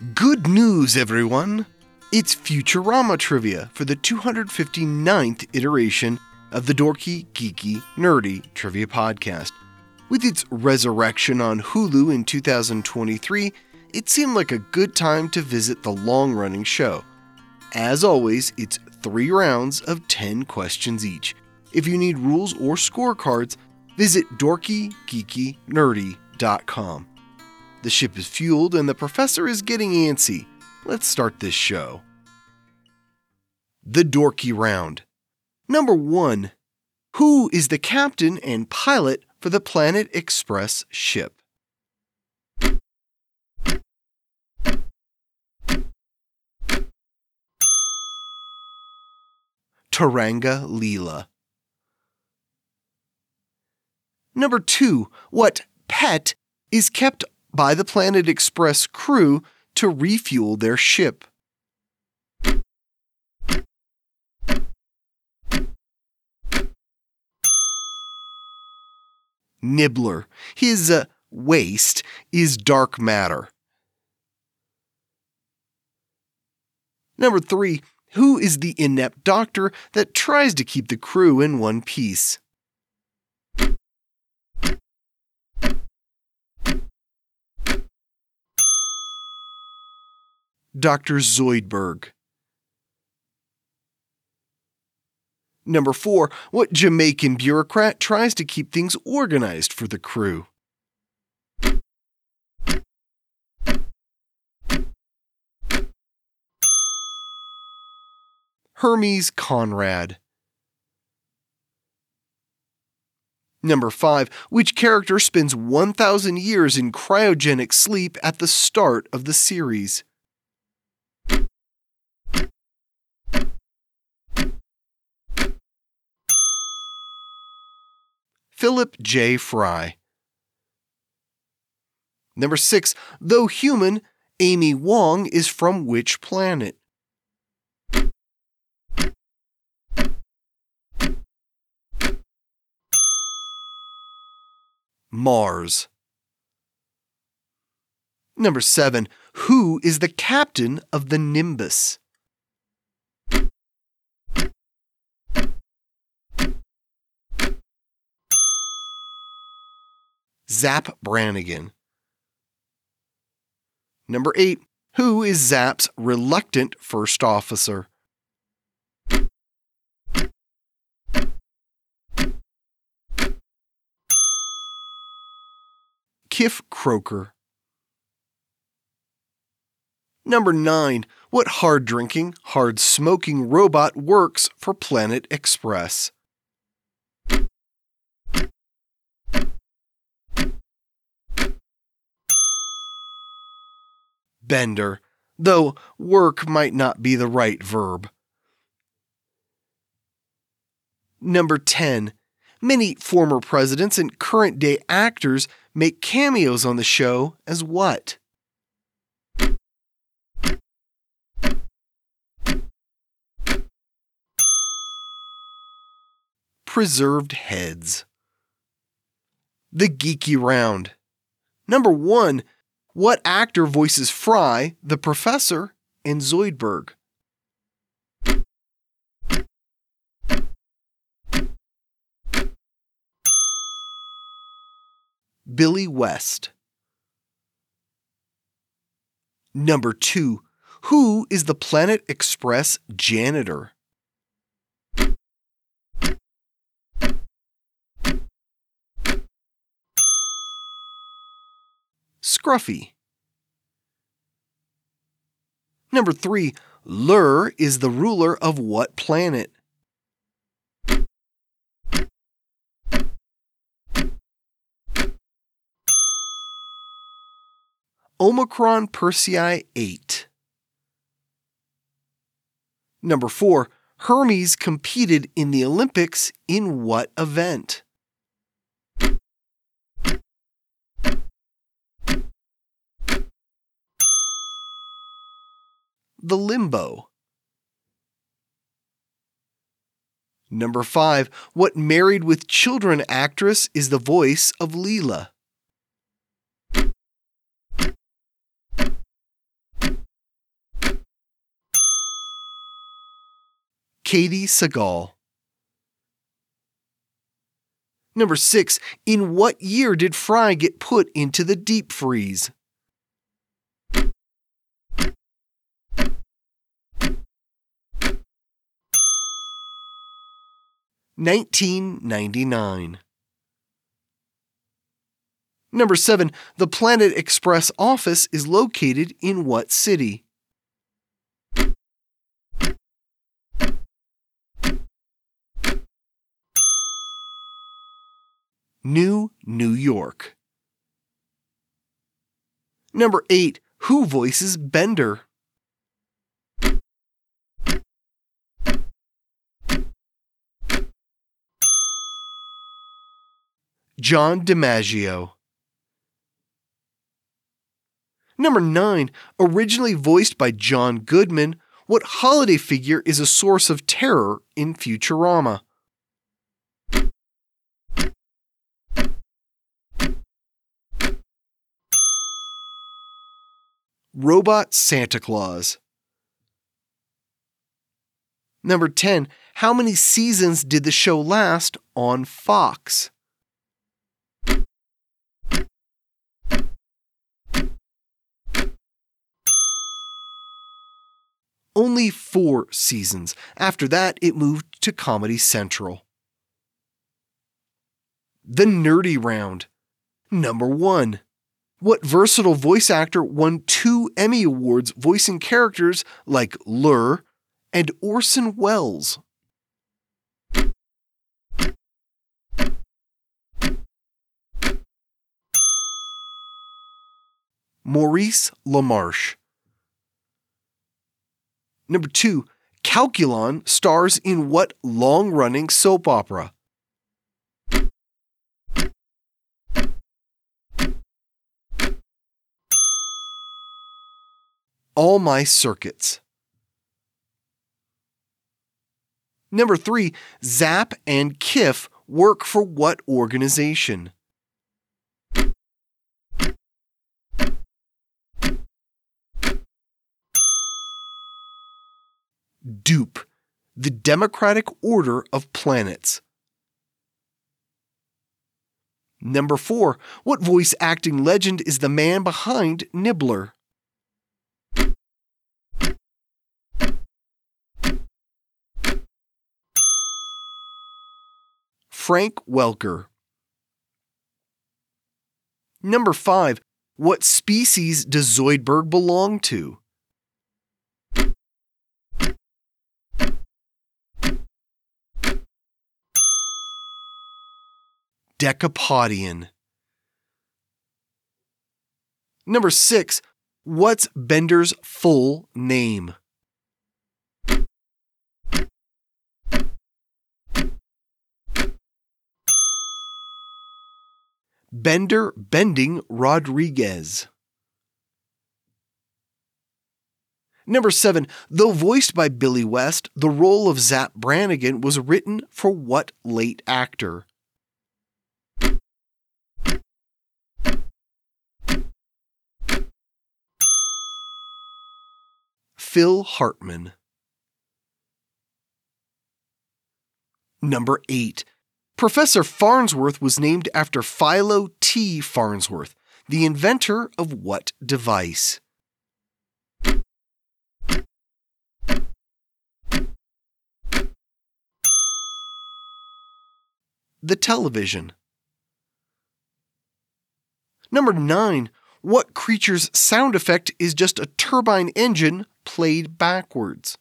Good news, everyone! It's Futurama trivia for the 259th iteration of the Dorky, Geeky, Nerdy Trivia Podcast. With its resurrection on Hulu in 2023, it seemed like a good time to visit the long running show. As always, it's three rounds of 10 questions each. If you need rules or scorecards, visit dorkygeekynerdy.com. The ship is fueled and the professor is getting antsy. Let's start this show. The Dorky Round. Number 1. Who is the captain and pilot for the Planet Express ship? Turanga Leela. Number 2. What pet is kept by the Planet Express crew to refuel their ship. Nibbler. His uh, waste is dark matter. Number three, who is the inept doctor that tries to keep the crew in one piece? Dr. Zoidberg. Number four, what Jamaican bureaucrat tries to keep things organized for the crew? Hermes Conrad. Number 5. Which character spends 1,000 years in cryogenic sleep at the start of the series? Philip J. Fry. Number 6. Though human, Amy Wong is from which planet? Mars. Number 7. Who is the captain of the Nimbus? Zap Brannigan. Number 8. Who is Zap's reluctant first officer? Kif Kroker. Number 9. What hard drinking, hard smoking robot works for Planet Express? Bender, though work might not be the right verb. Number 10. Many former presidents and current day actors make cameos on the show as what? Preserved heads. The Geeky Round. Number 1. What actor voices Fry, the professor, and Zoidberg? Billy West. Number 2. Who is the Planet Express janitor? Scruffy. Number 3. Lrrr is the ruler of what planet? Omicron Persei 8. Number 4. Hermes competed in the Olympics in what event? the limbo. Number five, what married with children actress is the voice of Leela? Katey Sagal. Number six, in what year did Fry get put into the deep freeze? Nineteen ninety nine. Number 7. The Planet Express office is located in what city? New New York. Number 8. Who voices Bender? John DiMaggio. Number 9. Originally voiced by John Goodman, what holiday figure is a source of terror in Futurama? Robot Santa Claus. Number 10. How many seasons did the show last on Fox? Only four seasons. After that, it moved to Comedy Central. The Nerdy Round. Number 1. What versatile voice actor won two Emmy Awards voicing characters like Lrrr and Orson Welles? Maurice LaMarche. Number two, Calculon stars in what long running soap opera? all my circuits. Number three, Zap and Kif work for what organization? DOOP, the Democratic Order of Planets. Number four, what voice acting legend is the man behind Nibbler? Frank Welker. Number 5. What species does Zoidberg belong to? Decapodian. Number 6. What's Bender's full name? Bender Bending Rodriguez. Number seven, though voiced by Billy West, the role of Zap Brannigan was written for what late actor? Phil Hartman. Number eight, Professor Farnsworth was named after Philo T. Farnsworth, the inventor of what device? The television. Number 9. What creature's sound effect is just a turbine engine played backwards?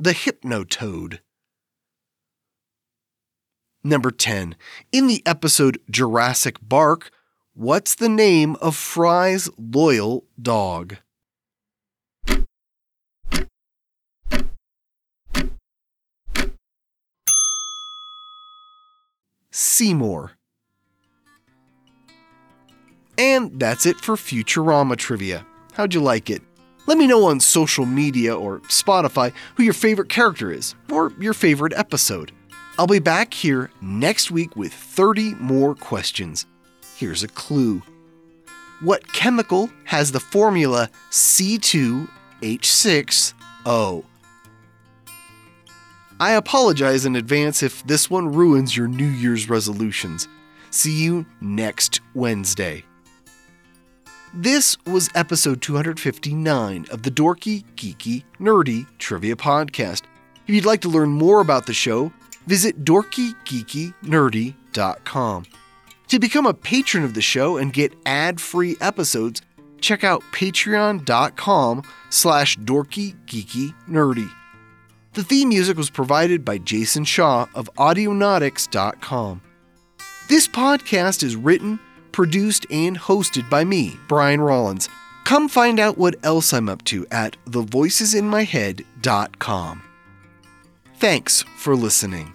the Hypnotoad. Number 10. In the episode Jurassic Bark, what's the name of Fry's loyal dog? Seymour. And that's it for Futurama trivia. How'd you like it? Let me know on social media or Spotify who your favorite character is, or your favorite episode. I'll be back here next week with 30 more questions. Here's a clue what chemical has the formula C2H6O? I apologize in advance if this one ruins your New Year's resolutions. See you next Wednesday. This was episode 259 of the Dorky, Geeky, Nerdy Trivia Podcast. If you'd like to learn more about the show, visit dorkygeekynerdy.com. To become a patron of the show and get ad-free episodes, check out patreon.com slash dorkygeekynerdy. The theme music was provided by Jason Shaw of Audionautix.com. This podcast is written, produced, and hosted by me, Brian Rollins. Come find out what else I'm up to at thevoicesinmyhead.com. Thanks for listening.